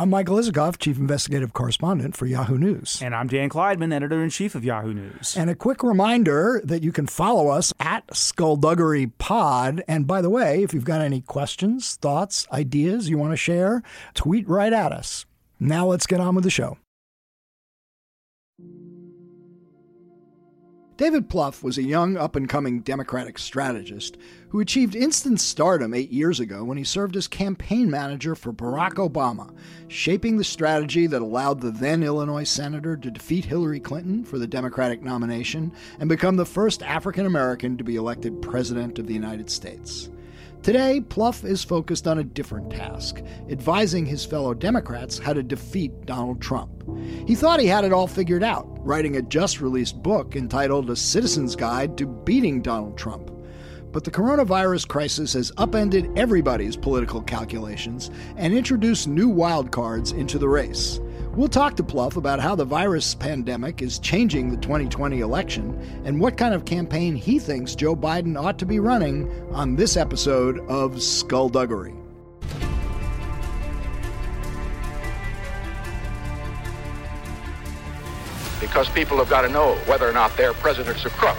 I'm Michael Isikoff, Chief Investigative Correspondent for Yahoo News. And I'm Dan Klaidman, Editor in Chief of Yahoo News. And a quick reminder that you can follow us at Skullduggery Pod. And by the way, if you've got any questions, thoughts, ideas you want to share, tweet right at us. Now let's get on with the show. David Plouffe was a young, up and coming Democratic strategist who achieved instant stardom eight years ago when he served as campaign manager for Barack Obama, shaping the strategy that allowed the then Illinois senator to defeat Hillary Clinton for the Democratic nomination and become the first African American to be elected President of the United States. Today, Plouffe is focused on a different task, advising his fellow Democrats how to defeat Donald Trump. He thought he had it all figured out, writing a just released book entitled A Citizen's Guide to Beating Donald Trump. But the coronavirus crisis has upended everybody's political calculations and introduced new wildcards into the race. We'll talk to Plouffe about how the virus pandemic is changing the 2020 election and what kind of campaign he thinks Joe Biden ought to be running on this episode of Skullduggery. Because people have got to know whether or not their president's a crook.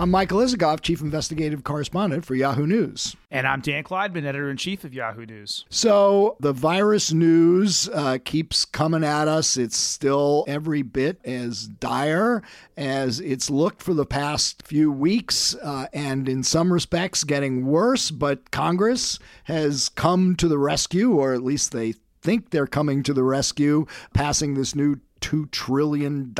I'm Michael Isikoff, Chief Investigative Correspondent for Yahoo News. And I'm Dan Klaidman, Editor in Chief of Yahoo News. So the virus news uh, keeps coming at us. It's still every bit as dire as it's looked for the past few weeks, uh, and in some respects getting worse. But Congress has come to the rescue, or at least they think they're coming to the rescue, passing this new $2 trillion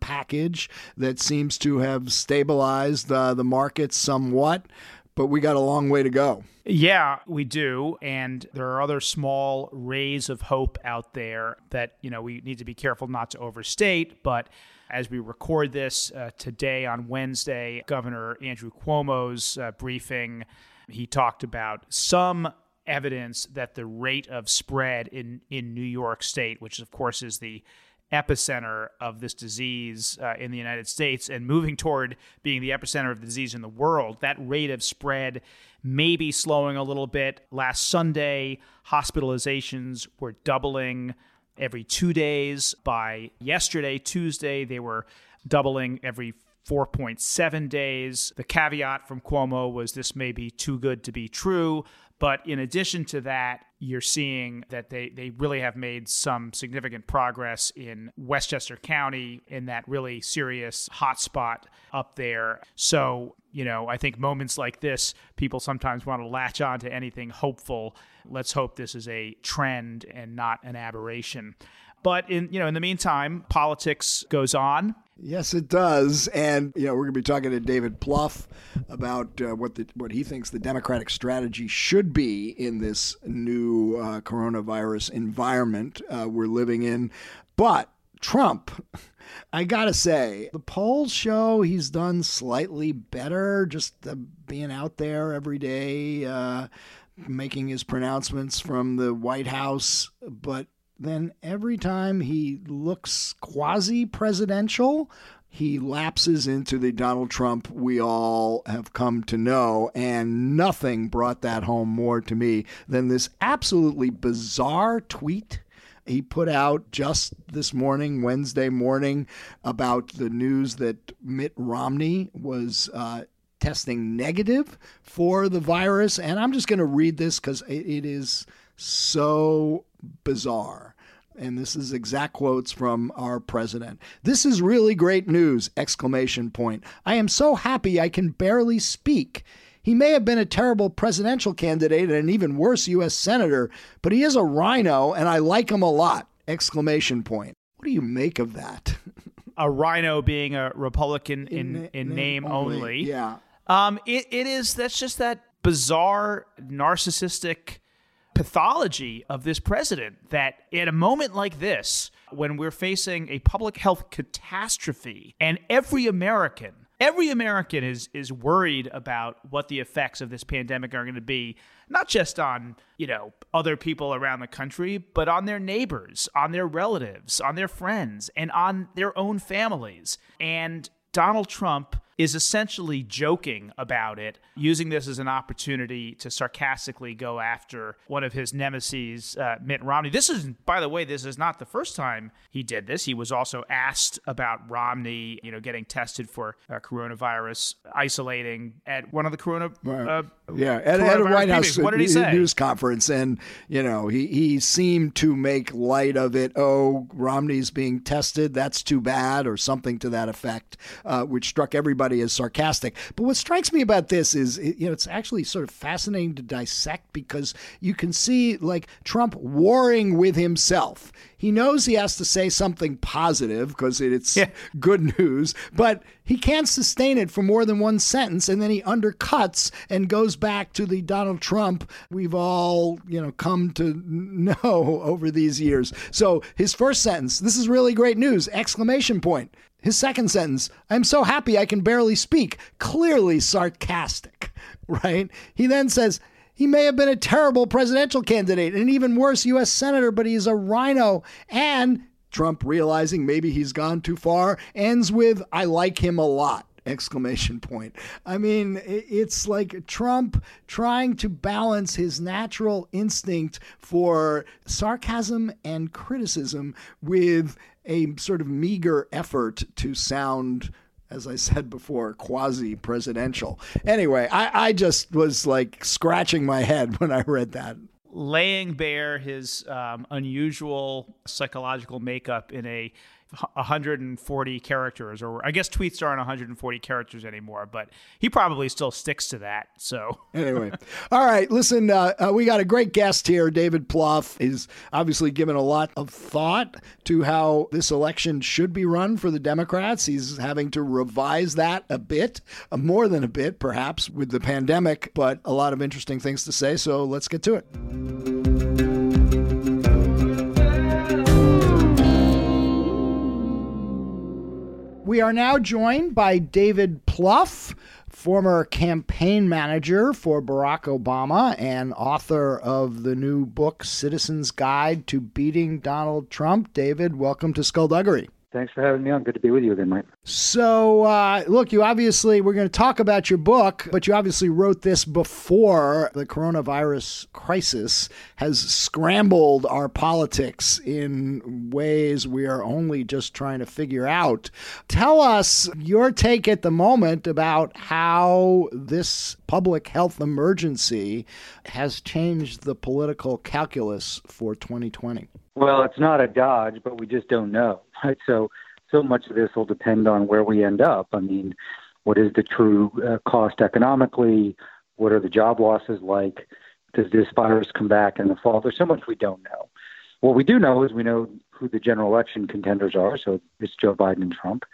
package that seems to have stabilized uh, the markets somewhat, but we got a long way to go. Yeah, we do. And there are other small rays of hope out there that, you know, we need to be careful not to overstate. But as we record this uh, today on Wednesday, Governor Andrew Cuomo's uh, briefing, he talked about some evidence that the rate of spread in, in New York State, which of course is the epicenter of this disease uh, in the United States and moving toward being the epicenter of the disease in the world, that rate of spread may be slowing a little bit. Last Sunday, hospitalizations were doubling every two days. By yesterday, Tuesday, they were doubling every 4.7 days. The caveat from Cuomo was this may be too good to be true. But in addition to that, you're seeing that they, they really have made some significant progress in Westchester County in that really serious hotspot up there. So, you know, I think moments like this, people sometimes want to latch on to anything hopeful. Let's hope this is a trend and not an aberration. But in you know, in the meantime, politics goes on. Yes, it does, and you know we're going to be talking to David Plouffe about uh, what the what he thinks the Democratic strategy should be in this new uh, coronavirus environment uh, we're living in. But Trump, I gotta say, the polls show he's done slightly better, just uh, being out there every day, uh, making his pronouncements from the White House, but then every time he looks quasi presidential, he lapses into the Donald Trump we all have come to know. And nothing brought that home more to me than this absolutely bizarre tweet he put out just this morning, Wednesday morning, about the news that Mitt Romney was. Uh, testing negative for the virus. And I'm just going to read this because it is so bizarre and this is exact quotes from our president. This is really great news! Exclamation point. I am so happy I can barely speak. He may have been a terrible presidential candidate and an even worse U.S. senator, but he is a rhino, and I like him a lot! Exclamation point. What do you make of that? a rhino being a Republican in, in, in name, name only. only. Yeah. Um, it, it is, that's just that bizarre, narcissistic pathology of this president that at a moment like this, when we're facing a public health catastrophe and every American every American is is worried about what the effects of this pandemic are going to be, not just on, you know, other people around the country, but on their neighbors, on their relatives, on their friends, and on their own families. And Donald Trump is essentially joking about it, using this as an opportunity to sarcastically go after one of his nemesis, uh, Mitt Romney. This is, by the way, this is not the first time he did this. He was also asked about Romney, you know, getting tested for uh, coronavirus, isolating at one of the corona. Uh, yeah, at, at a White House what did he say? news conference, and you know, he he seemed to make light of it. Oh, Romney's being tested. That's too bad, or something to that effect, uh, which struck everybody as sarcastic. But what strikes me about this is, you know, it's actually sort of fascinating to dissect because you can see like Trump warring with himself. He knows he has to say something positive because it's yeah. good news, but he can't sustain it for more than one sentence, and then he undercuts and goes back to the Donald Trump we've all you know come to know over these years. So his first sentence, "This is really great news!" exclamation point. His second sentence, I'm so happy I can barely speak, clearly sarcastic, right? He then says, he may have been a terrible presidential candidate, and an even worse U.S. senator, but he's a rhino. And Trump, realizing maybe he's gone too far, ends with, I like him a lot exclamation point. I mean, it's like Trump trying to balance his natural instinct for sarcasm and criticism with a sort of meager effort to sound as I said before, quasi presidential. Anyway, I, I just was like scratching my head when I read that. Laying bare his um, unusual psychological makeup in a 140 characters, or I guess tweets aren't 140 characters anymore, but he probably still sticks to that. So anyway, all right. Listen, uh, uh, we got a great guest here. David Plouffe is obviously given a lot of thought to how this election should be run for the Democrats. He's having to revise that a bit, uh, more than a bit, perhaps, with the pandemic, but a lot of interesting things to say. So let's get to it. We are now joined by David Plouffe, former campaign manager for Barack Obama and author of the new book, Citizen's Guide to Beating Donald Trump. David, welcome to Skullduggery. Thanks for having me on. Good to be with you again, Mike. So, uh, look, you obviously, we're going to talk about your book, but you obviously wrote this before the coronavirus crisis has scrambled our politics in ways we are only just trying to figure out. Tell us your take at the moment about how this public health emergency has changed the political calculus for 2020. Well, it's not a dodge, but we just don't know. Right? So, so much of this will depend on where we end up. I mean, what is the true uh, cost economically? What are the job losses like? Does this virus come back in the fall? There's so much we don't know. What we do know is we know who the general election contenders are. So it's Joe Biden and Trump.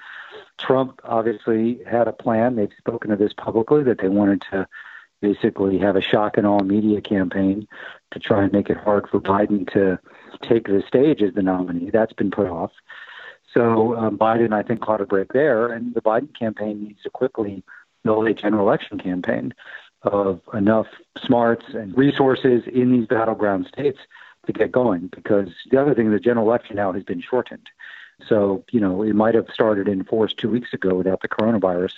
Trump obviously had a plan. They've spoken of this publicly that they wanted to basically have a shock and all media campaign to try and make it hard for Biden to take the stage as the nominee. That's been put off. So um, Biden, I think, caught a break there, and the Biden campaign needs to quickly build a general election campaign of enough smarts and resources in these battleground states to get going. Because the other thing, the general election now has been shortened. So, you know, it might have started in force two weeks ago without the coronavirus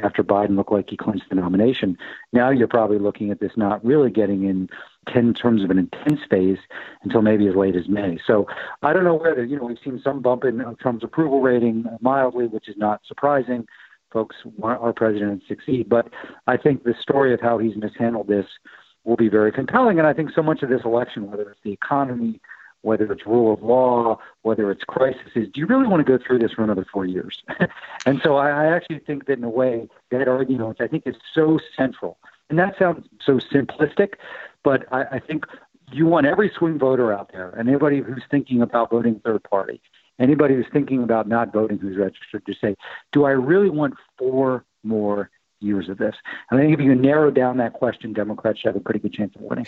after Biden looked like he clinched the nomination. Now you're probably looking at this not really getting in 10 terms of an intense phase until maybe as late as May. So I don't know whether, you know, we've seen some bump in uh, Trump's approval rating mildly, which is not surprising. Folks want our president to succeed. But I think the story of how he's mishandled this will be very compelling. And I think so much of this election, whether it's the economy, whether it's rule of law, whether it's crises, do you really want to go through this for another four years? and so I, I actually think that in a way, that argument, I think is so central, and that sounds so simplistic, but I, I think you want every swing voter out there, and anybody who's thinking about voting third party, anybody who's thinking about not voting who's registered, to say, do I really want four more years of this? And I think if you narrow down that question, Democrats should have a pretty good chance of winning.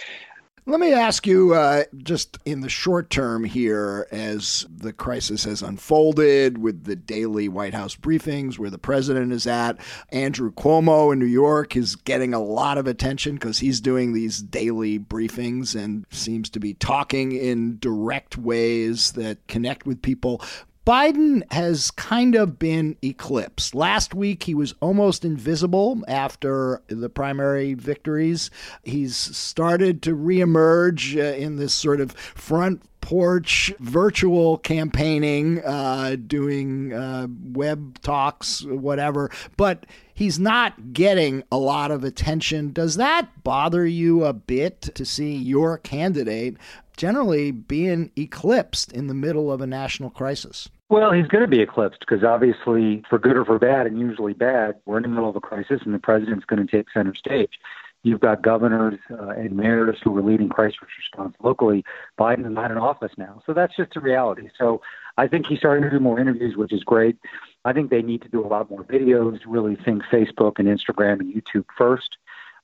Let me ask you, uh, just in the short term here, as the crisis has unfolded with the daily White House briefings where the president is at, Andrew Cuomo in New York is getting a lot of attention because he's doing these daily briefings and seems to be talking in direct ways that connect with people. Biden has kind of been eclipsed. Last week, he was almost invisible after the primary victories. He's started to reemerge uh, in this sort of front porch virtual campaigning, uh, doing uh, web talks, whatever. But he's not getting a lot of attention. Does that bother you a bit to see your candidate generally being eclipsed in the middle of a national crisis? Well, he's going to be eclipsed because obviously, for good or for bad, and usually bad, we're in the middle of a crisis and the president's going to take center stage. You've got governors uh, and mayors who are leading crisis response locally. Biden is not in office now. So that's just a reality. So I think he's starting to do more interviews, which is great. I think they need to do a lot more videos, really think Facebook and Instagram and YouTube first.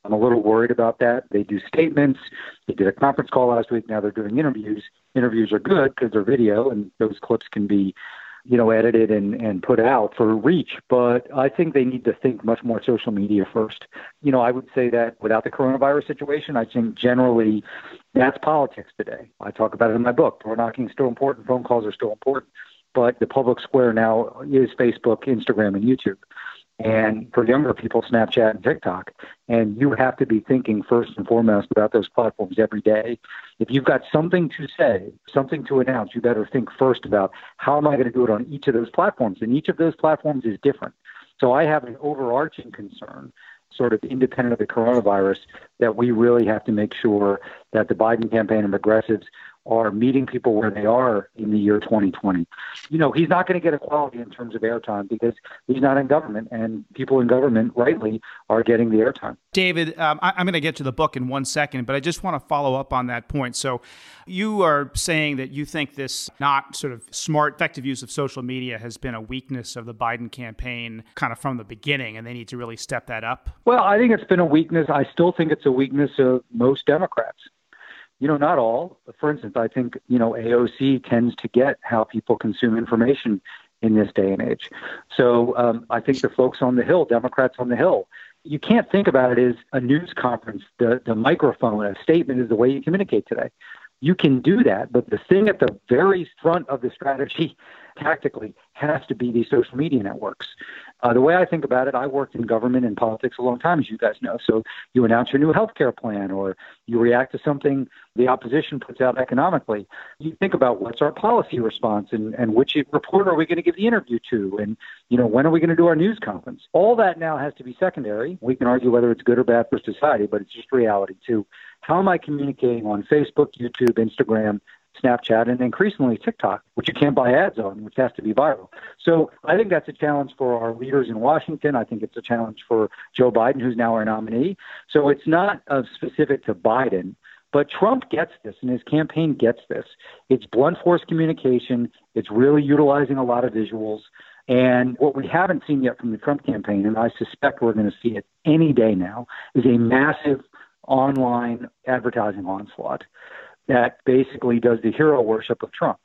I'm a little worried about that. They do statements. They did a conference call last week. Now they're doing interviews. Interviews are good because they're video, and those clips can be, you know, edited and, and put out for reach. But I think they need to think much more social media first. You know, I would say that without the coronavirus situation, I think generally that's politics today. I talk about it in my book. Door knocking is still important. Phone calls are still important. But the public square now is Facebook, Instagram, and YouTube and for younger people, Snapchat and TikTok. And you have to be thinking first and foremost about those platforms every day. If you've got something to say, something to announce, you better think first about how am I going to do it on each of those platforms? And each of those platforms is different. So I have an overarching concern sort of independent of the coronavirus, that we really have to make sure that the Biden campaign and progressives are meeting people where they are in the year 2020. You know, he's not going to get equality in terms of airtime because he's not in government, and people in government, rightly, are getting the airtime. David, um, I, am going to get to the book in one second, but I just want to follow up on that point. So, you are saying that you think this not sort of smart, effective use of social media has been a weakness of the Biden campaign kind of from the beginning, and they need to really step that up? Well, I think it's been a weakness. I still think it's a weakness of most Democrats you know, not all. For instance, I think, you know, AOC tends to get how people consume information in this day and age. So um, I think the folks on the Hill, Democrats on the Hill, you can't think about it as a news conference. The, the microphone, a statement is the way you communicate today. You can do that, but the thing at the very front of the strategy tactically has to be these social media networks. Uh, the way I think about it, I worked in government and politics a long time, as you guys know. So you announce your new health care plan or you react to something the opposition puts out economically. You think about what's our policy response and, and which reporter are we going to give the interview to and, you know, when are we going to do our news conference? All that now has to be secondary. We can argue whether it's good or bad for society, but it's just reality too. How am I communicating on Facebook, YouTube, Instagram, Snapchat, and increasingly TikTok, which you can't buy ads on, which has to be viral. So I think that's a challenge for our leaders in Washington. I think it's a challenge for Joe Biden, who's now our nominee. So it's not uh, specific to Biden. But Trump gets this, and his campaign gets this. It's blunt force communication. It's really utilizing a lot of visuals. And what we haven't seen yet from the Trump campaign, and I suspect we're going to see it any day now, is a massive online advertising onslaught that basically does the hero worship of Trump.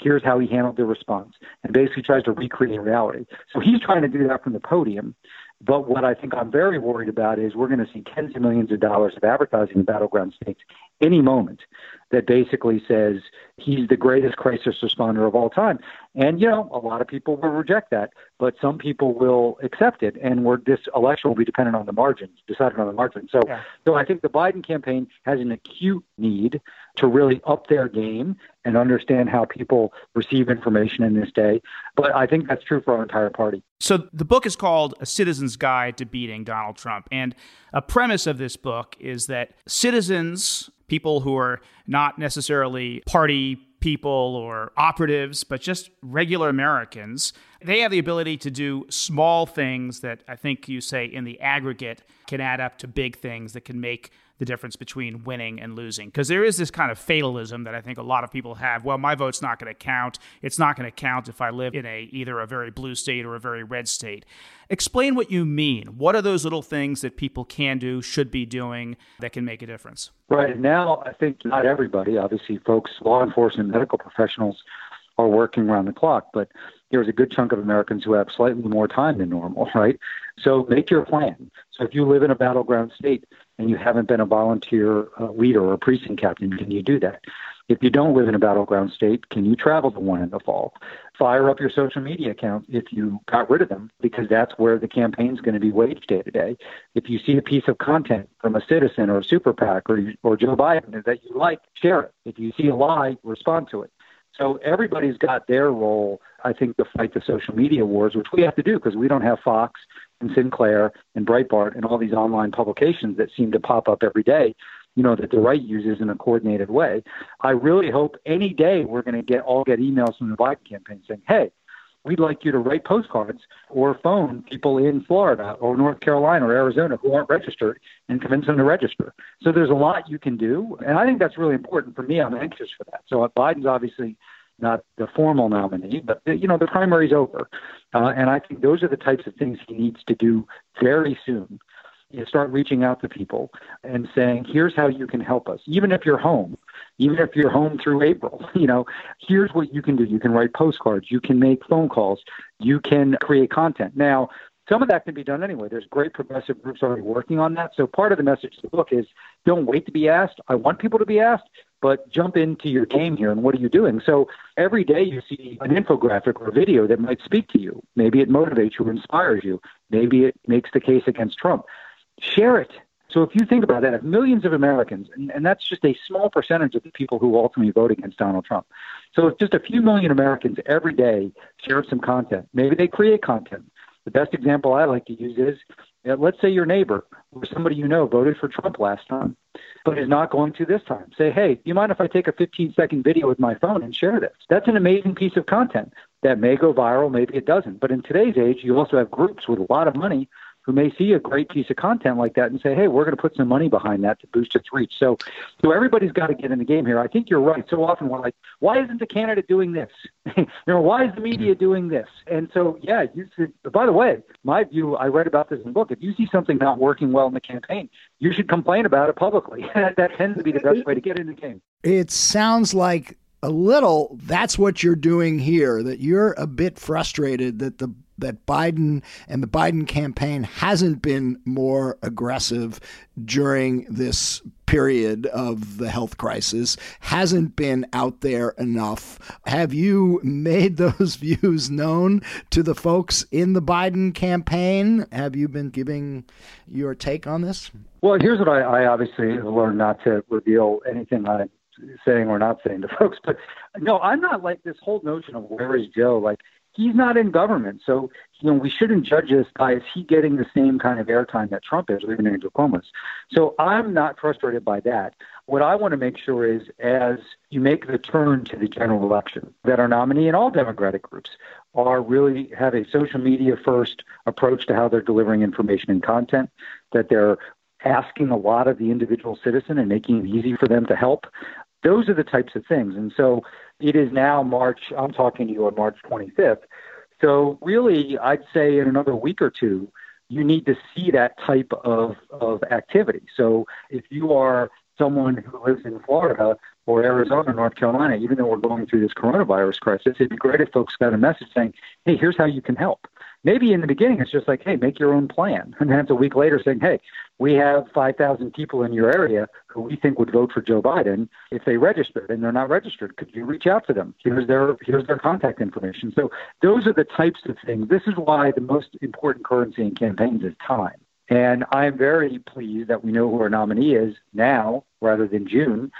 Here's how he handled the response, and basically tries to recreate reality. So he's trying to do that from the podium. But what I think I'm very worried about is we're going to see tens of millions of dollars of advertising in battleground states any moment that basically says he's the greatest crisis responder of all time. And, you know, a lot of people will reject that, but some people will accept it. And we're, this election will be dependent on the margins, decided on the margins. So, yeah. so I think the Biden campaign has an acute need to really up their game and understand how people receive information in this day. But I think that's true for our entire party. So the book is called A Citizen's Guide to Beating Donald Trump. And a premise of this book is that citizens people who are not necessarily party people or operatives, but just regular Americans They have the ability to do small things that I think you say in the aggregate can add up to big things that can make the difference between winning and losing. Because there is this kind of fatalism that I think a lot of people have. Well, my vote's not going to count. It's not going to count if I live in a either a very blue state or a very red state. Explain what you mean. What are those little things that people can do, should be doing that can make a difference? Right now, I think not everybody, obviously, folks, law enforcement, medical professionals are working around the clock, but there's a good chunk of Americans who have slightly more time than normal, right? So make your plan. So if you live in a battleground state and you haven't been a volunteer uh, leader or a precinct captain, can you do that? If you don't live in a battleground state, can you travel to one in the fall? Fire up your social media accounts if you got rid of them, because that's where the campaign's going to be waged day to day. If you see a piece of content from a citizen or a super PAC or, or Joe Biden that you like, share it. If you see a lie, respond to it. So everybody's got their role, I think, to fight the social media wars, which we have to do because we don't have Fox and Sinclair and Breitbart and all these online publications that seem to pop up every day, you know, that the right uses in a coordinated way. I really hope any day we're going to get all get emails from the Biden campaign saying, hey, we'd like you to write postcards or phone people in Florida or North Carolina or Arizona who aren't registered and convince them to register. So there's a lot you can do. And I think that's really important for me. I'm anxious for that. So Biden's obviously not the formal nominee, but you know the primary's over, uh, and I think those are the types of things he needs to do very soon. You start reaching out to people and saying, "Here's how you can help us," even if you're home even if you're home through April, you know, here's what you can do. You can write postcards, you can make phone calls, you can create content. Now, some of that can be done anyway. There's great progressive groups already working on that. So part of the message of the book is don't wait to be asked. I want people to be asked, but jump into your game here and what are you doing? So every day you see an infographic or video that might speak to you. Maybe it motivates you or inspires you. Maybe it makes the case against Trump. Share it. So if you think about that, if millions of Americans, and, and that's just a small percentage of the people who ultimately vote against Donald Trump. So if just a few million Americans every day share some content, maybe they create content. The best example I like to use is, uh, let's say your neighbor or somebody you know voted for Trump last time, but is not going to this time. Say, hey, do you mind if I take a 15 second video with my phone and share this? That's an amazing piece of content that may go viral, maybe it doesn't. But in today's age, you also have groups with a lot of money who may see a great piece of content like that and say, "Hey, we're going to put some money behind that to boost its reach." So, so everybody's got to get in the game here. I think you're right. So often we're like, "Why isn't the candidate doing this?" you know, why is the media mm-hmm. doing this? And so, yeah, you. Should, by the way, my view, I read about this in the book. If you see something not working well in the campaign, you should complain about it publicly. that tends to be the best way to get in the game. It sounds like a little that's what you're doing here that you're a bit frustrated that the that Biden and the Biden campaign hasn't been more aggressive during this period of the health crisis, hasn't been out there enough. Have you made those views known to the folks in the Biden campaign? Have you been giving your take on this? Well, here's what I, I obviously learned not to reveal anything I'm saying or not saying to folks, but no, I'm not like this whole notion of where is Joe? Like he's not in government. So, you know, we shouldn't judge this by is he getting the same kind of airtime that Trump is living in diplomas. So I'm not frustrated by that. What I want to make sure is as you make the turn to the general election, that our nominee and all Democratic groups are really have a social media first approach to how they're delivering information and content, that they're asking a lot of the individual citizen and making it easy for them to help. Those are the types of things. And so it is now March, I'm talking to you on March 25th. So, really, I'd say in another week or two, you need to see that type of, of activity. So, if you are someone who lives in Florida or Arizona, North Carolina, even though we're going through this coronavirus crisis, it'd be great if folks got a message saying, hey, here's how you can help maybe in the beginning it's just like, hey, make your own plan. And then it's a week later saying, hey, we have 5,000 people in your area who we think would vote for Joe Biden if they registered and they're not registered. Could you reach out to them? Here's their here's their contact information. So those are the types of things. This is why the most important currency in campaigns is time. And I'm very pleased that we know who our nominee is now rather than June.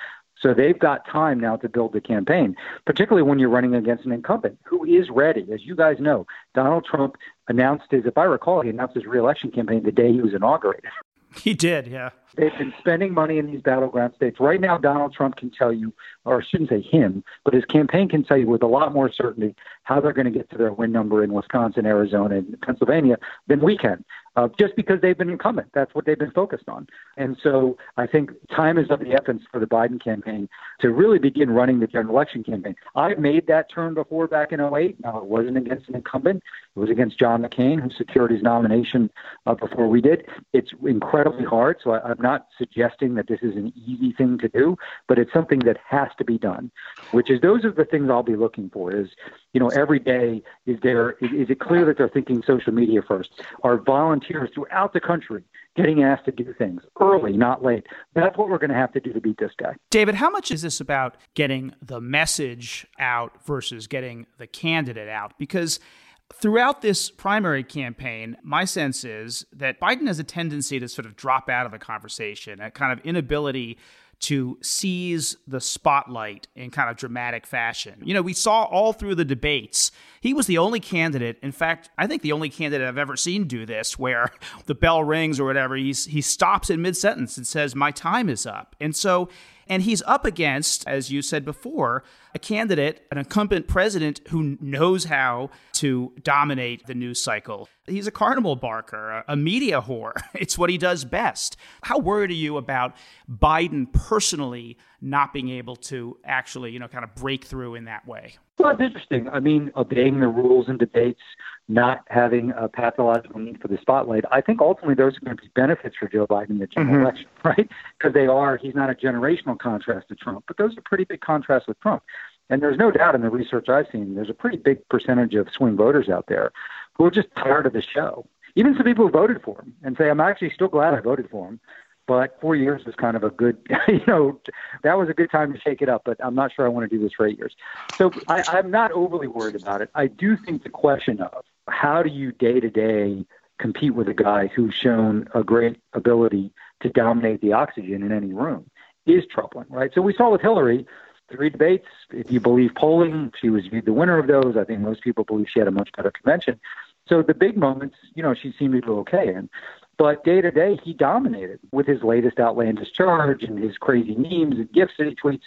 So they've got time now to build the campaign, particularly when you're running against an incumbent who is ready. As you guys know, Donald Trump announced his, if I recall, he announced his reelection campaign the day he was inaugurated. He did, yeah. They've been spending money in these battleground states. Right now, Donald Trump can tell you, or I shouldn't say him, but his campaign can tell you with a lot more certainty how they're going to get to their win number in Wisconsin, Arizona, and Pennsylvania than we can uh, just because they've been incumbent. That's what they've been focused on. And so I think time is of the essence for the Biden campaign to really begin running the general election campaign. I've made that turn before back in 08. Now, it wasn't against an incumbent, it was against John McCain, who secured his nomination uh, before we did. It's incredibly hard, so I, I'm not suggesting that this is an easy thing to do, but it's something that has to be done, which is those are the things I'll be looking for is, you know, every day, is there, is, is it clear that they're thinking social media first? Are volunteers throughout the country getting asked to do things early, not late? That's what we're going to have to do to beat this guy. David, how much is this about getting the message out versus getting the candidate out? Because Throughout this primary campaign, my sense is that Biden has a tendency to sort of drop out of the conversation, a kind of inability to seize the spotlight in kind of dramatic fashion. You know, we saw all through the debates, he was the only candidate, in fact, I think the only candidate I've ever seen do this, where the bell rings or whatever, he's, he stops in mid sentence and says, My time is up. And so, and he's up against, as you said before, a candidate, an incumbent president who knows how to dominate the news cycle. He's a carnival barker, a media whore. It's what he does best. How worried are you about Biden personally not being able to actually, you know, kind of break through in that way? Well, it's interesting. I mean, obeying the rules in debates, not having a pathological need for the spotlight. I think ultimately those are going to be benefits for Joe Biden in the general mm-hmm. election, right? Because they are, he's not a generational contrast to Trump, but those are pretty big contrasts with Trump. And there's no doubt in the research I've seen, there's a pretty big percentage of swing voters out there who are just tired of the show. Even some people who voted for him and say, I'm actually still glad I voted for him. But four years was kind of a good, you know, that was a good time to shake it up. But I'm not sure I want to do this for eight years. So I, I'm not overly worried about it. I do think the question of how do you day to day compete with a guy who's shown a great ability to dominate the oxygen in any room is troubling, right? So we saw with Hillary, three debates. If you believe polling, she was viewed the winner of those. I think most people believe she had a much better convention. So the big moments, you know, she seemed to do okay in. But day to day, he dominated with his latest outlandish charge and his crazy memes and gifts that he tweets.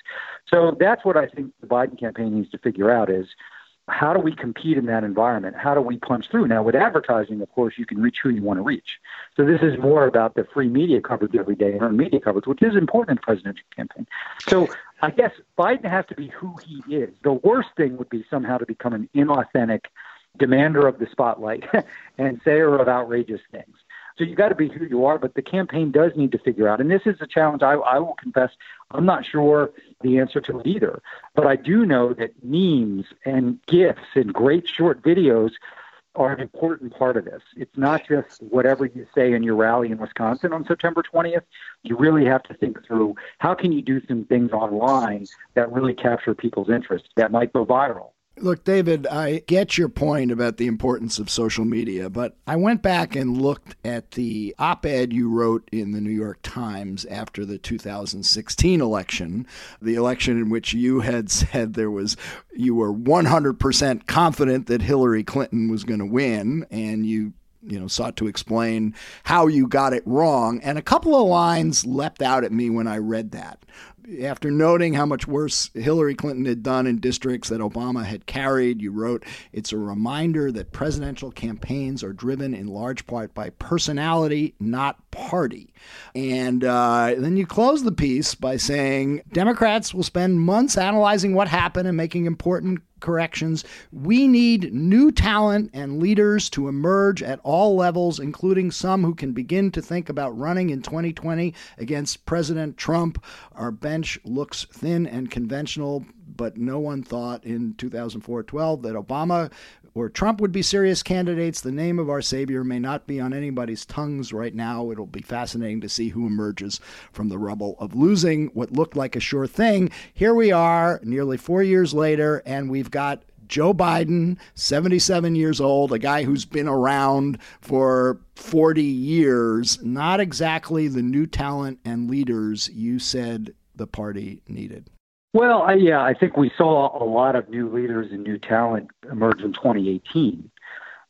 So that's what I think the Biden campaign needs to figure out is how do we compete in that environment? How do we punch through? Now, with advertising, of course, you can reach who you want to reach. So this is more about the free media coverage every day and earned media coverage, which is important in presidential campaign. So I guess Biden has to be who he is. The worst thing would be somehow to become an inauthentic demander of the spotlight and sayer of outrageous things. So you got to be who you are, but the campaign does need to figure out. And this is a challenge. I, I will confess, I'm not sure the answer to it either. But I do know that memes and gifs and great short videos are an important part of this. It's not just whatever you say in your rally in Wisconsin on September 20th. You really have to think through how can you do some things online that really capture people's interest that might go viral. Look, David, I get your point about the importance of social media, but I went back and looked at the op ed you wrote in the New York Times after the 2016 election, the election in which you had said there was, you were 100% confident that Hillary Clinton was going to win, and you you know sought to explain how you got it wrong and a couple of lines leapt out at me when i read that after noting how much worse Hillary Clinton had done in districts that Obama had carried, you wrote, It's a reminder that presidential campaigns are driven in large part by personality, not party. And uh, then you close the piece by saying Democrats will spend months analyzing what happened and making important corrections. We need new talent and leaders to emerge at all levels, including some who can begin to think about running in 2020 against President Trump. Our bench looks thin and conventional, but no one thought in 2004 12 that Obama or Trump would be serious candidates. The name of our Savior may not be on anybody's tongues right now. It'll be fascinating to see who emerges from the rubble of losing what looked like a sure thing. Here we are, nearly four years later, and we've got Joe Biden, 77 years old, a guy who's been around for 40 years, not exactly the new talent and leaders you said the party needed. Well, I, yeah, I think we saw a lot of new leaders and new talent emerge in 2018.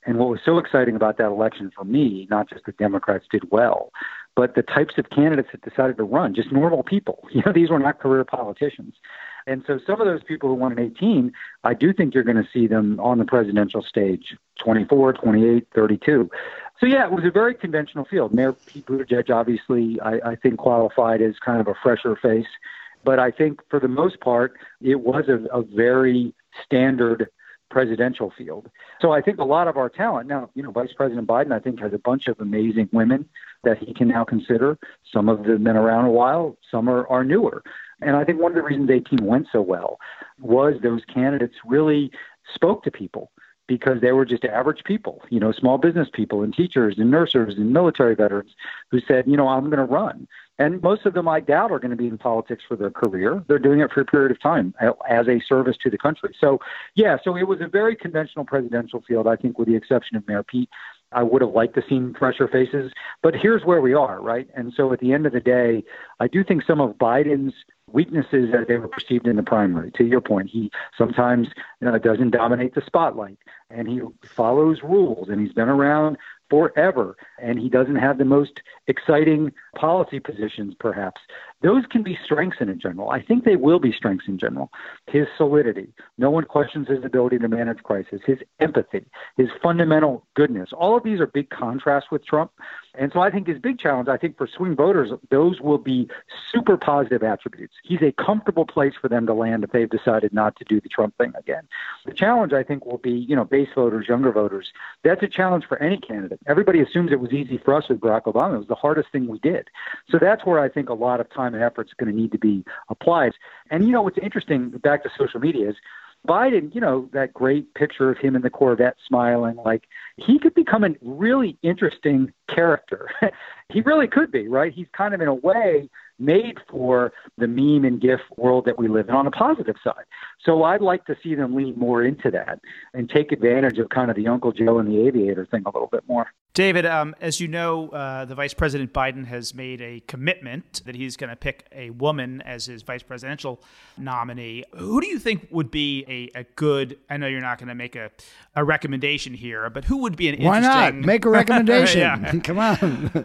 And what was so exciting about that election for me, not just the Democrats did well, but the types of candidates that decided to run, just normal people. You know, these were not career politicians. And so some of those people who won in 18, I do think you're going to see them on the presidential stage 24, 28, 32. So yeah, it was a very conventional field. Mayor Pete Buttigieg, obviously, I, I think qualified as kind of a fresher face, but I think for the most part, it was a, a very standard presidential field. So I think a lot of our talent now, you know, Vice President Biden, I think has a bunch of amazing women that he can now consider. Some of them have been around a while, some are, are newer. And I think one of the reasons 18 went so well was those candidates really spoke to people because they were just average people, you know, small business people and teachers and nurses and military veterans who said, you know, I'm going to run. And most of them, I doubt, are going to be in politics for their career. They're doing it for a period of time as a service to the country. So, yeah, so it was a very conventional presidential field, I think, with the exception of Mayor Pete. I would have liked to seen fresher faces, but here's where we are, right? And so at the end of the day, I do think some of Biden's weaknesses as they were perceived in the primary. To your point, he sometimes you know, doesn't dominate the spotlight, and he follows rules, and he's been around forever, and he doesn't have the most exciting policy positions, perhaps. Those can be strengths in general. I think they will be strengths in general. His solidity, no one questions his ability to manage crisis, his empathy, his fundamental goodness. All of these are big contrasts with Trump. And so I think his big challenge, I think for swing voters, those will be super positive attributes. He's a comfortable place for them to land if they've decided not to do the Trump thing again. The challenge, I think, will be, you know, base voters, younger voters. That's a challenge for any candidate. Everybody assumes it was easy for us with Barack Obama. It was the hardest thing we did. So that's where I think a lot of time and effort is going to need to be applied. And, you know, what's interesting, back to social media, is Biden, you know, that great picture of him in the Corvette smiling, like he could become a really interesting character. he really could be, right? He's kind of in a way made for the meme and GIF world that we live in on a positive side. So I'd like to see them lean more into that and take advantage of kind of the Uncle Joe and the aviator thing a little bit more. David, um, as you know, uh, the Vice President Biden has made a commitment that he's going to pick a woman as his vice presidential nominee. Who do you think would be a, a good? I know you're not going to make a, a recommendation here, but who would be an Why interesting? not make a recommendation? Come on.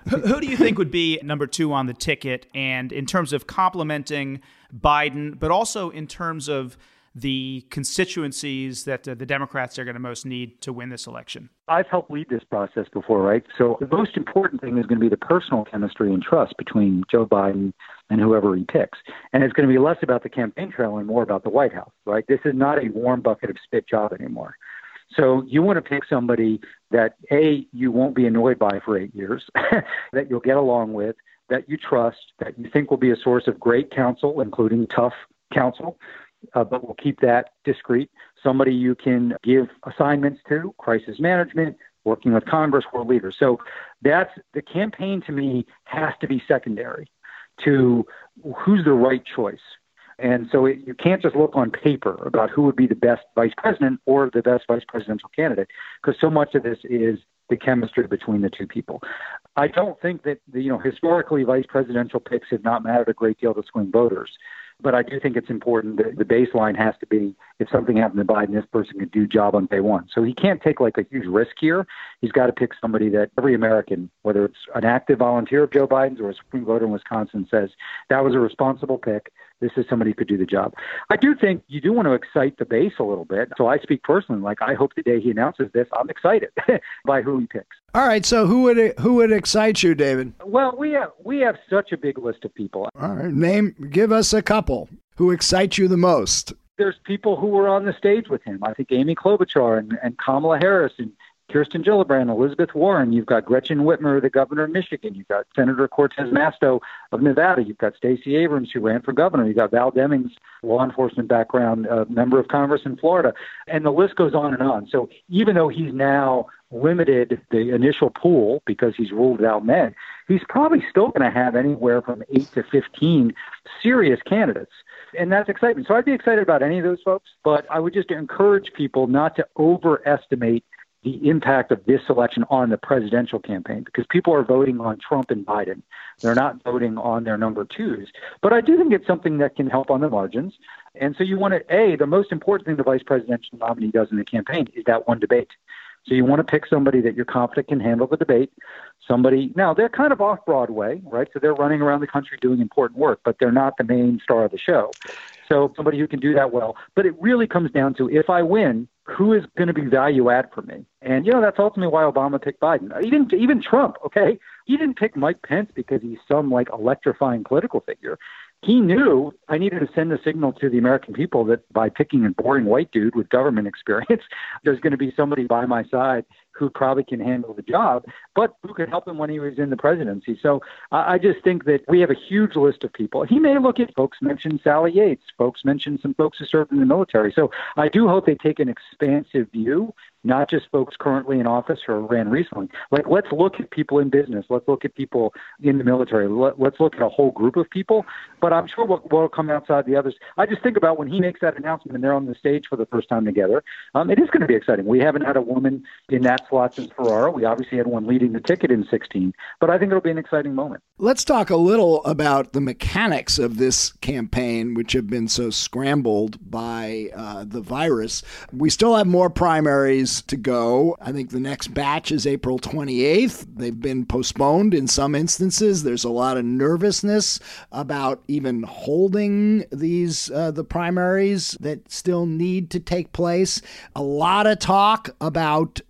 who, who do you think would be number two on the ticket? And in terms of complementing Biden, but also in terms of the constituencies that uh, the Democrats are going to most need to win this election? I've helped lead this process before, right? So the most important thing is going to be the personal chemistry and trust between Joe Biden and whoever he picks. And it's going to be less about the campaign trail and more about the White House, right? This is not a warm bucket of spit job anymore. So you want to pick somebody that A, you won't be annoyed by for eight years, that you'll get along with, that you trust, that you think will be a source of great counsel, including tough counsel, uh, but we'll keep that discreet. Somebody you can give assignments to, crisis management, working with Congress, world leaders. So that's the campaign to me has to be secondary to who's the right choice. And so it, you can't just look on paper about who would be the best vice president or the best vice presidential candidate, because so much of this is the chemistry between the two people. I don't think that, the you know, historically vice presidential picks have not mattered a great deal to swing voters. But I do think it's important that the baseline has to be if something happened to Biden, this person could do job on day one. So he can't take like a huge risk here. He's got to pick somebody that every American, whether it's an active volunteer of Joe Biden's or a Supreme voter in Wisconsin, says that was a responsible pick. This is somebody who could do the job. I do think you do want to excite the base a little bit. So I speak personally. Like I hope the day he announces this, I'm excited by who he picks. All right. So who would who would excite you, David? Well, we have we have such a big list of people. All right. Name. Give us a couple who excite you the most. There's people who were on the stage with him. I think Amy Klobuchar and, and Kamala Harris and Kirsten Gillibrand, Elizabeth Warren. You've got Gretchen Whitmer, the governor of Michigan. You've got Senator Cortez Masto of Nevada. You've got Stacey Abrams, who ran for governor. You've got Val Demings, law enforcement background, uh, member of Congress in Florida. And the list goes on and on. So even though he's now limited the initial pool because he's ruled out men, he's probably still going to have anywhere from 8 to 15 serious candidates. And that's exciting. So I'd be excited about any of those folks, but I would just encourage people not to overestimate the impact of this election on the presidential campaign because people are voting on Trump and Biden. They're not voting on their number twos. But I do think it's something that can help on the margins. And so you want to, A, the most important thing the vice presidential nominee does in the campaign is that one debate. So you want to pick somebody that you're confident can handle the debate. Somebody now they're kind of off Broadway, right? So they're running around the country doing important work, but they're not the main star of the show. So somebody who can do that well. But it really comes down to if I win, who is going to be value add for me? And you know that's ultimately why Obama picked Biden. Even even Trump, okay, he didn't pick Mike Pence because he's some like electrifying political figure he knew I needed to send a signal to the American people that by picking a boring white dude with government experience, there's going to be somebody by my side who probably can handle the job, but who could help him when he was in the presidency. So I just think that we have a huge list of people. He may look at folks mentioned Sally Yates, folks mentioned some folks who served in the military. So I do hope they take an expansive view not just folks currently in office or ran recently. Like, let's look at people in business. Let's look at people in the military. Let, us look at a whole group of people. But I'm sure what will come outside the others. I just think about when he makes that announcement and they're on the stage for the first time together. Um, it is going to be exciting. We haven't had a woman in that slot since Ferraro. We obviously had one leading the ticket in 16. But I think it'll be an exciting moment. Let's talk a little about the mechanics of this campaign, which have been so scrambled by uh, the virus. We still have more primaries to go. I think the next batch is April 28th. They've been postponed in some instances. There's a lot of nervousness about even holding these uh, the primaries that still need to take place. A lot of talk about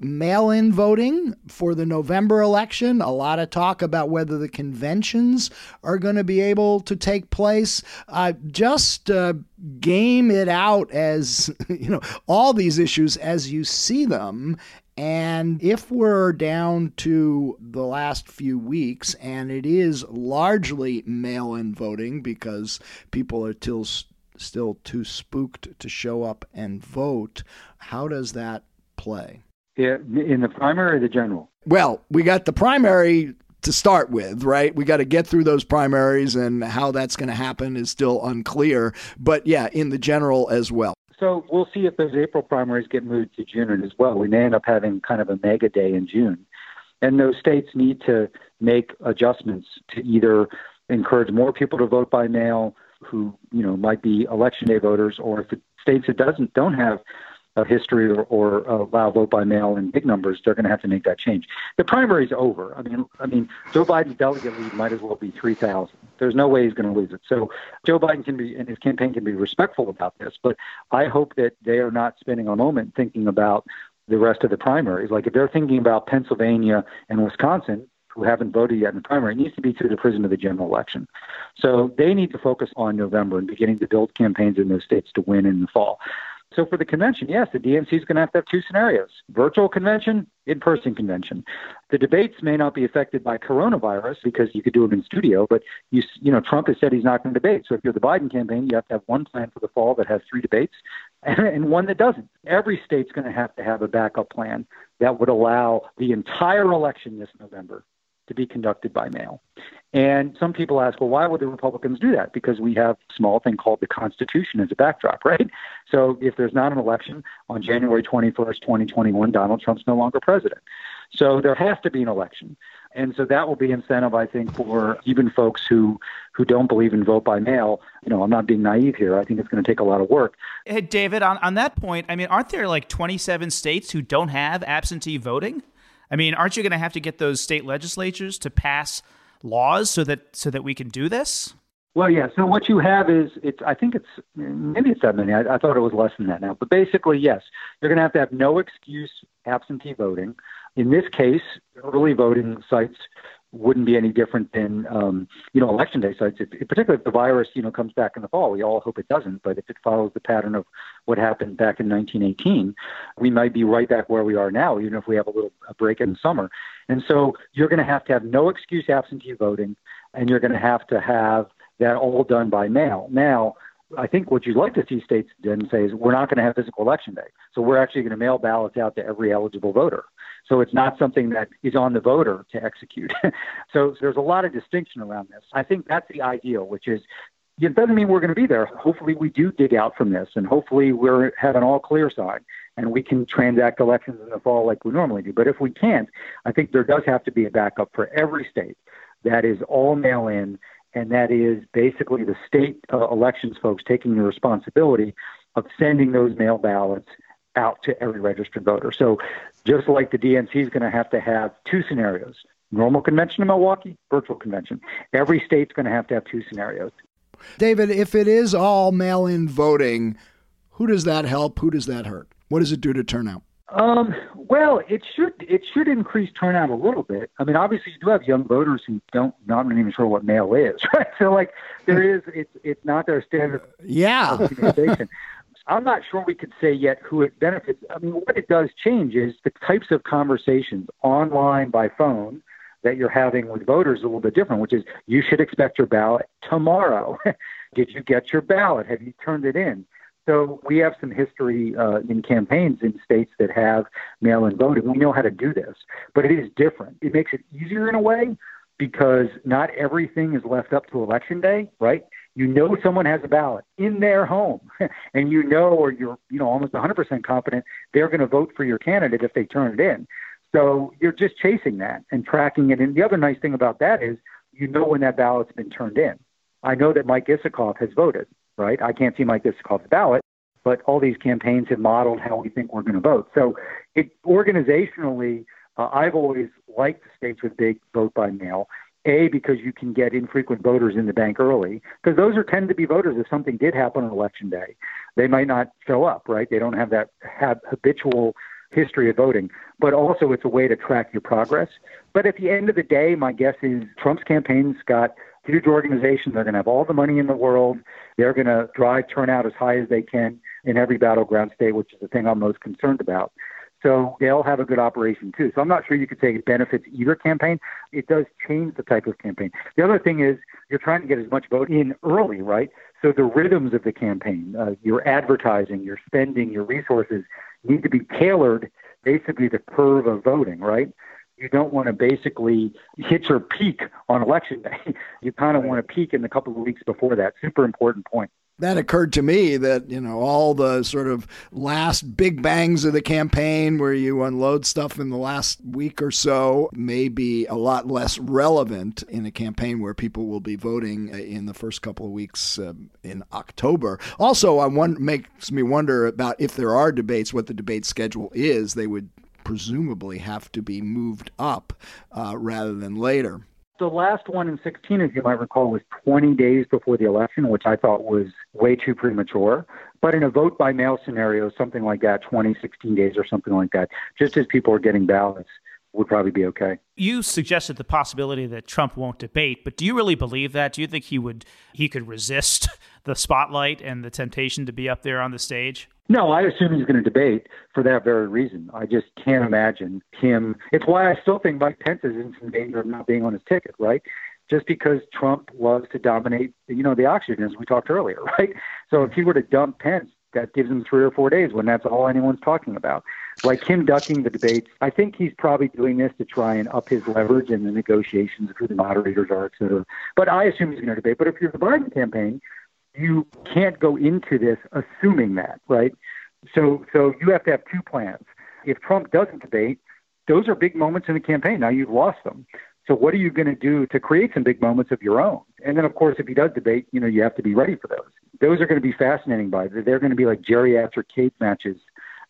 mail-in voting for the November election. A lot of talk about whether the conventions are going to be able to take place. Uh, just uh, game it out as you know all these issues as you see them and if we're down to the last few weeks and it is largely mail-in voting because people are still still too spooked to show up and vote how does that play in the primary or the general well we got the primary to start with, right? We got to get through those primaries, and how that's going to happen is still unclear. But yeah, in the general as well. So we'll see if those April primaries get moved to June as well. We may end up having kind of a mega day in June. And those states need to make adjustments to either encourage more people to vote by mail who, you know, might be election day voters, or if the states that doesn't don't have a history or, or uh, allow vote by mail in big numbers, they're going to have to make that change. The primary's over. I mean, I mean, Joe Biden's delegate lead might as well be three thousand. There's no way he's going to lose it. So Joe Biden can be and his campaign can be respectful about this. But I hope that they are not spending a moment thinking about the rest of the primaries. Like if they're thinking about Pennsylvania and Wisconsin, who haven't voted yet in the primary, it needs to be through the prism of the general election. So they need to focus on November and beginning to build campaigns in those states to win in the fall. So for the convention, yes, the DNC is going to have to have two scenarios virtual convention, in person convention. The debates may not be affected by coronavirus because you could do them in studio, but you, you know, Trump has said he's not going to debate. So if you're the Biden campaign, you have to have one plan for the fall that has three debates and and one that doesn't. Every state's going to have to have a backup plan that would allow the entire election this November to be conducted by mail. And some people ask, well, why would the Republicans do that? Because we have a small thing called the Constitution as a backdrop, right? So if there's not an election on January 21st, 2021, Donald Trump's no longer president. So there has to be an election. And so that will be incentive, I think, for even folks who who don't believe in vote by mail. You know, I'm not being naive here. I think it's going to take a lot of work. Hey, David, on, on that point, I mean, aren't there like 27 states who don't have absentee voting? I mean, aren't you going to have to get those state legislatures to pass laws so that so that we can do this? Well, yeah. So what you have is it's. I think it's maybe it's that many. I, I thought it was less than that now. But basically, yes, you're going to have to have no excuse absentee voting. In this case, early voting sites wouldn't be any different than um, you know election day sites. Particularly if the virus you know comes back in the fall, we all hope it doesn't. But if it follows the pattern of what happened back in 1918, we might be right back where we are now, even if we have a little a break in the summer. And so you're going to have to have no excuse absentee voting, and you're going to have to have that all done by mail. Now, I think what you'd like to see states then say is we're not going to have physical election day. So we're actually going to mail ballots out to every eligible voter. So it's not something that is on the voter to execute. so, there's a lot of distinction around this. I think that's the ideal, which is it doesn't mean we're going to be there. Hopefully, we do dig out from this, and hopefully, we're have an all clear side, and we can transact elections in the fall like we normally do. But if we can't, I think there does have to be a backup for every state that is all mail in, and that is basically the state uh, elections folks taking the responsibility of sending those mail ballots out to every registered voter. So just like the DNC is going to have to have two scenarios normal convention in Milwaukee, virtual convention. Every state's going to have to have two scenarios. David, if it is all mail in voting, who does that help? Who does that hurt? What does it do to turnout? Um, well, it should it should increase turnout a little bit. I mean, obviously, you do have young voters who don't not even sure what mail is, right? So, like, there is it's it's not their standard. Yeah. I'm not sure we could say yet who it benefits. I mean, what it does change is the types of conversations online by phone that you're having with voters a little bit different, which is you should expect your ballot tomorrow. Did you get your ballot? Have you turned it in? So we have some history uh, in campaigns in states that have mail-in voting. We know how to do this, but it is different. It makes it easier in a way because not everything is left up to election day, right? You know someone has a ballot in their home, and you know, or you're, you know, almost 100% confident they're going to vote for your candidate if they turn it in. So you're just chasing that and tracking it. And the other nice thing about that is you know when that ballot's been turned in. I know that Mike Isikoff has voted, right? I can't see Mike Isikoff's ballot, but all these campaigns have modeled how we think we're going to vote. So it organizationally, uh, I've always liked the states with big vote by mail. A, because you can get infrequent voters in the bank early, because those are tend to be voters. If something did happen on election day, they might not show up, right? They don't have that have habitual history of voting. But also, it's a way to track your progress. But at the end of the day, my guess is Trump's campaign's got huge organizations. They're going to have all the money in the world. They're going to drive turnout as high as they can in every battleground state, which is the thing I'm most concerned about. So they'll have a good operation too. So I'm not sure you could say it benefits either campaign. It does change the type of campaign. The other thing is you're trying to get as much vote in early, right? So the rhythms of the campaign, uh, your advertising, your spending, your resources need to be tailored basically to the curve of voting, right? You don't want to basically hit your peak on election day. You kind of want to peak in the couple of weeks before that. Super important point that occurred to me that you know all the sort of last big bangs of the campaign where you unload stuff in the last week or so may be a lot less relevant in a campaign where people will be voting in the first couple of weeks uh, in October. Also, I want makes me wonder about if there are debates, what the debate schedule is. They would presumably have to be moved up uh, rather than later the last one in 16, as you might recall, was 20 days before the election, which I thought was way too premature. But in a vote by mail scenario, something like that, 20, 16 days or something like that, just as people are getting ballots, would probably be okay. You suggested the possibility that Trump won't debate, but do you really believe that? Do you think he would he could resist the spotlight and the temptation to be up there on the stage? No, I assume he's going to debate for that very reason. I just can't imagine him. It's why I still think Mike Pence is in some danger of not being on his ticket, right? Just because Trump loves to dominate, you know, the oxygen, as we talked earlier, right? So if he were to dump Pence, that gives him three or four days when that's all anyone's talking about. Like him ducking the debates, I think he's probably doing this to try and up his leverage in the negotiations of who the moderators are, et cetera. But I assume he's going to debate. But if you're the Biden campaign, you can't go into this assuming that, right? So, so you have to have two plans. If Trump doesn't debate, those are big moments in the campaign. Now you've lost them. So what are you going to do to create some big moments of your own? And then, of course, if he does debate, you know, you have to be ready for those. Those are going to be fascinating. By they're going to be like geriatric cage matches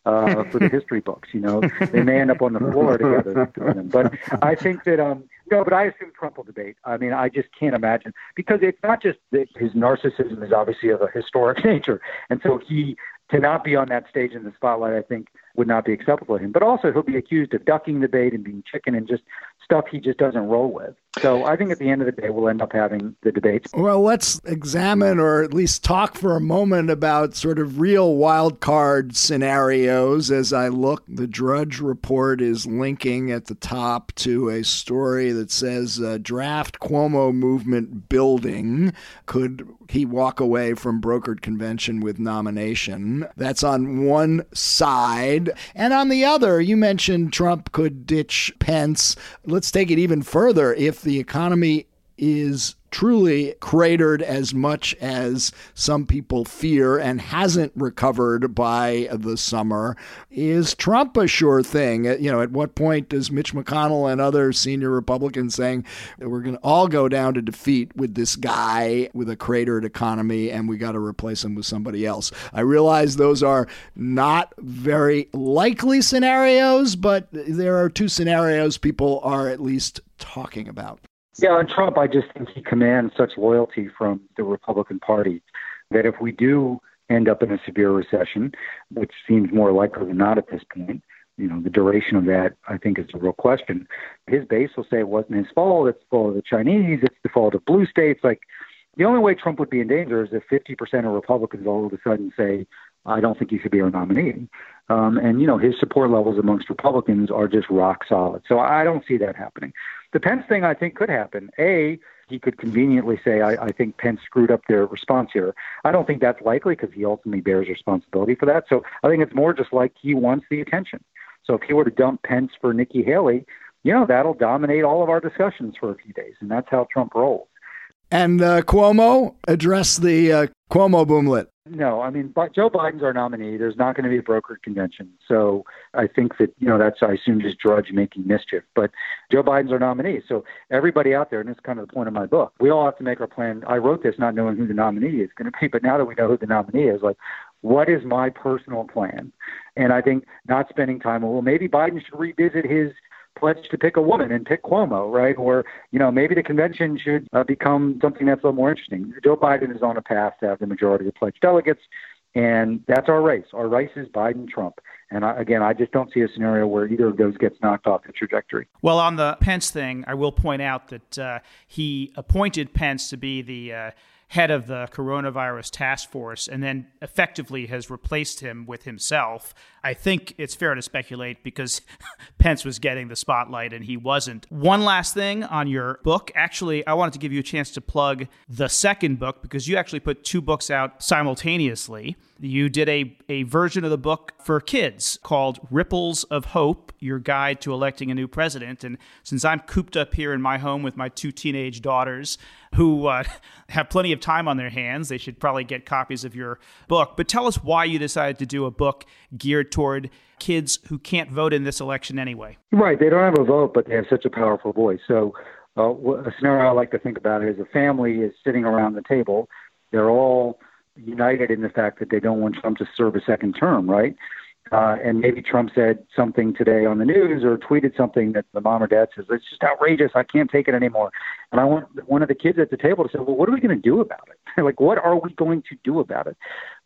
uh, for the history books. You know, they may end up on the floor together. But I think that um, no, but I assume Trump will debate. I mean, I just can't imagine because it's not just that his narcissism is obviously of a historic nature, and so he to not be on that stage in the spotlight, I think, would not be acceptable to him. But also, he'll be accused of ducking the bait and being chicken and just stuff he just doesn't roll with. So I think at the end of the day, we'll end up having the debates. Well, let's examine or at least talk for a moment about sort of real wild card scenarios. As I look, the Drudge Report is linking at the top to a story that says uh, draft Cuomo movement building. Could he walk away from brokered convention with nomination? That's on one side. And on the other, you mentioned Trump could ditch Pence. Let's take it even further. If the economy is truly cratered as much as some people fear and hasn't recovered by the summer. Is Trump a sure thing? You know, at what point does Mitch McConnell and other senior Republicans saying we're going to all go down to defeat with this guy with a cratered economy and we got to replace him with somebody else? I realize those are not very likely scenarios, but there are two scenarios people are at least talking about. Yeah, on Trump, I just think he commands such loyalty from the Republican Party that if we do end up in a severe recession, which seems more likely than not at this point, you know, the duration of that, I think, is a real question. His base will say it wasn't his fault, it's the fault of the Chinese, it's the fault of blue states. Like, the only way Trump would be in danger is if 50% of Republicans all of a sudden say, I don't think you should be our nominee. Um, and, you know, his support levels amongst Republicans are just rock solid. So I don't see that happening. The Pence thing, I think, could happen. A, he could conveniently say, I, I think Pence screwed up their response here. I don't think that's likely because he ultimately bears responsibility for that. So I think it's more just like he wants the attention. So if he were to dump Pence for Nikki Haley, you know, that'll dominate all of our discussions for a few days. And that's how Trump rolls. And uh, Cuomo addressed the uh, Cuomo boomlet. No, I mean, Joe Biden's our nominee. There's not going to be a brokered convention. So I think that, you know, that's, I assume, just Drudge making mischief. But Joe Biden's our nominee. So everybody out there, and this is kind of the point of my book, we all have to make our plan. I wrote this not knowing who the nominee is going to be, but now that we know who the nominee is, like, what is my personal plan? And I think not spending time, well, maybe Biden should revisit his pledge to pick a woman and pick Cuomo, right? Or, you know, maybe the convention should uh, become something that's a little more interesting. Joe Biden is on a path to have the majority of pledged delegates, and that's our race. Our race is Biden Trump. And I, again, I just don't see a scenario where either of those gets knocked off the trajectory. Well, on the Pence thing, I will point out that uh, he appointed Pence to be the uh, head of the coronavirus task force and then effectively has replaced him with himself. I think it's fair to speculate because Pence was getting the spotlight and he wasn't. One last thing on your book. Actually, I wanted to give you a chance to plug the second book because you actually put two books out simultaneously. You did a, a version of the book for kids called Ripples of Hope Your Guide to Electing a New President. And since I'm cooped up here in my home with my two teenage daughters who uh, have plenty of time on their hands, they should probably get copies of your book. But tell us why you decided to do a book geared toward kids who can't vote in this election anyway. Right. They don't have a vote, but they have such a powerful voice. So, uh, a scenario I like to think about is a family is sitting around the table. They're all united in the fact that they don't want Trump to serve a second term, right? Uh, and maybe Trump said something today on the news or tweeted something that the mom or dad says, it's just outrageous. I can't take it anymore. And I want one of the kids at the table to say, well, what are we going to do about it? like, what are we going to do about it?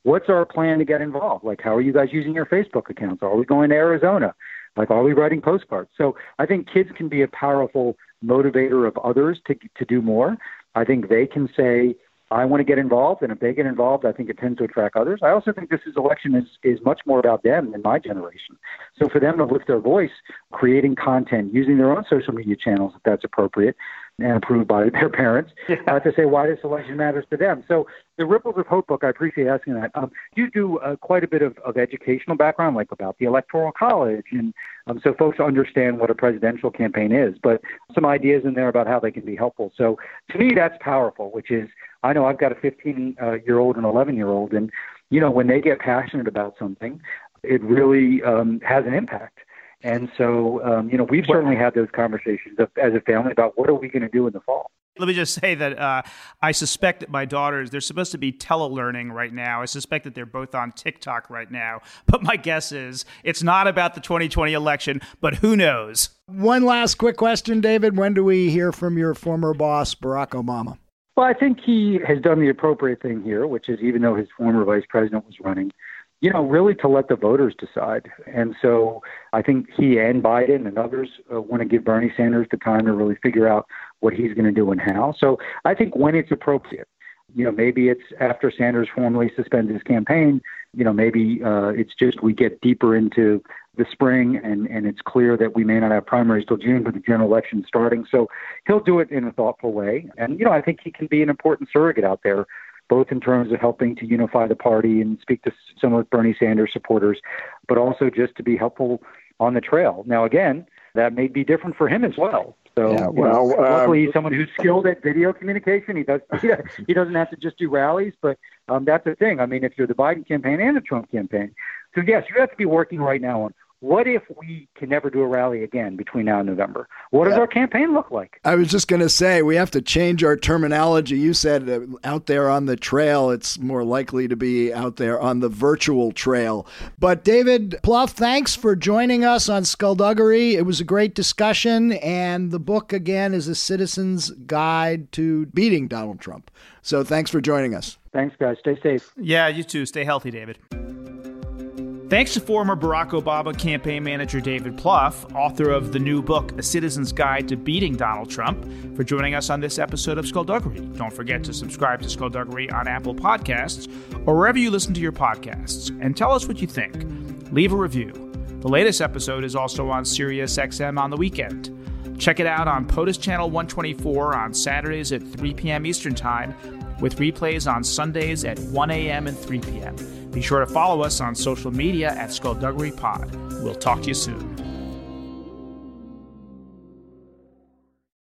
What's our plan to get involved? Like, how are you guys using your Facebook accounts? Are we going to Arizona? Like, are we writing postcards? So I think kids can be a powerful motivator of others to, to do more. I think they can say, I want to get involved, and if they get involved, I think it tends to attract others. I also think this is election is is much more about them than my generation. So for them to lift their voice, creating content, using their own social media channels if that's appropriate, and approved by their parents, yeah. to say why this election matters to them. So the Ripples of Hope book, I appreciate asking that. Um, you do uh, quite a bit of, of educational background, like about the Electoral College, and um, so folks understand what a presidential campaign is. But some ideas in there about how they can be helpful. So to me, that's powerful. Which is I know I've got a 15 uh, year old and 11 year old, and you know when they get passionate about something, it really um, has an impact. And so, um, you know, we've certainly had those conversations as a family about what are we going to do in the fall. Let me just say that uh, I suspect that my daughters, they're supposed to be telelearning right now. I suspect that they're both on TikTok right now. But my guess is it's not about the 2020 election, but who knows? One last quick question, David. When do we hear from your former boss, Barack Obama? Well, I think he has done the appropriate thing here, which is even though his former vice president was running, you know, really to let the voters decide. And so I think he and Biden and others uh, want to give Bernie Sanders the time to really figure out what he's going to do and how. So I think when it's appropriate, you know, maybe it's after Sanders formally suspends his campaign. You know, maybe uh, it's just we get deeper into the spring, and and it's clear that we may not have primaries till June, but the general election starting. So he'll do it in a thoughtful way, and you know I think he can be an important surrogate out there, both in terms of helping to unify the party and speak to some of Bernie Sanders supporters, but also just to be helpful on the trail. Now again, that may be different for him as well. So Yeah, you know, well, um, luckily he's someone who's skilled at video communication. He does he doesn't have to just do rallies, but um, that's the thing. I mean, if you're the Biden campaign and the Trump campaign, so yes, you have to be working right now on what if we can never do a rally again between now and November? What does our campaign look like? I was just going to say we have to change our terminology. You said uh, out there on the trail, it's more likely to be out there on the virtual trail. But David Plouffe, thanks for joining us on Skullduggery. It was a great discussion, and the book again is a citizen's guide to beating Donald Trump. So thanks for joining us. Thanks, guys. Stay safe. Yeah, you too. Stay healthy, David. Thanks to former Barack Obama campaign manager David Plouffe, author of the new book, A Citizen's Guide to Beating Donald Trump, for joining us on this episode of Skullduggery. Don't forget to subscribe to Skullduggery on Apple Podcasts or wherever you listen to your podcasts, and tell us what you think. Leave a review. The latest episode is also on SiriusXM on the weekend. Check it out on POTUS Channel 124 on Saturdays at 3 p.m. Eastern Time, with replays on Sundays at 1 a.m. and 3 p.m. Be sure to follow us on social media at Skullduggery Pod. We'll talk to you soon.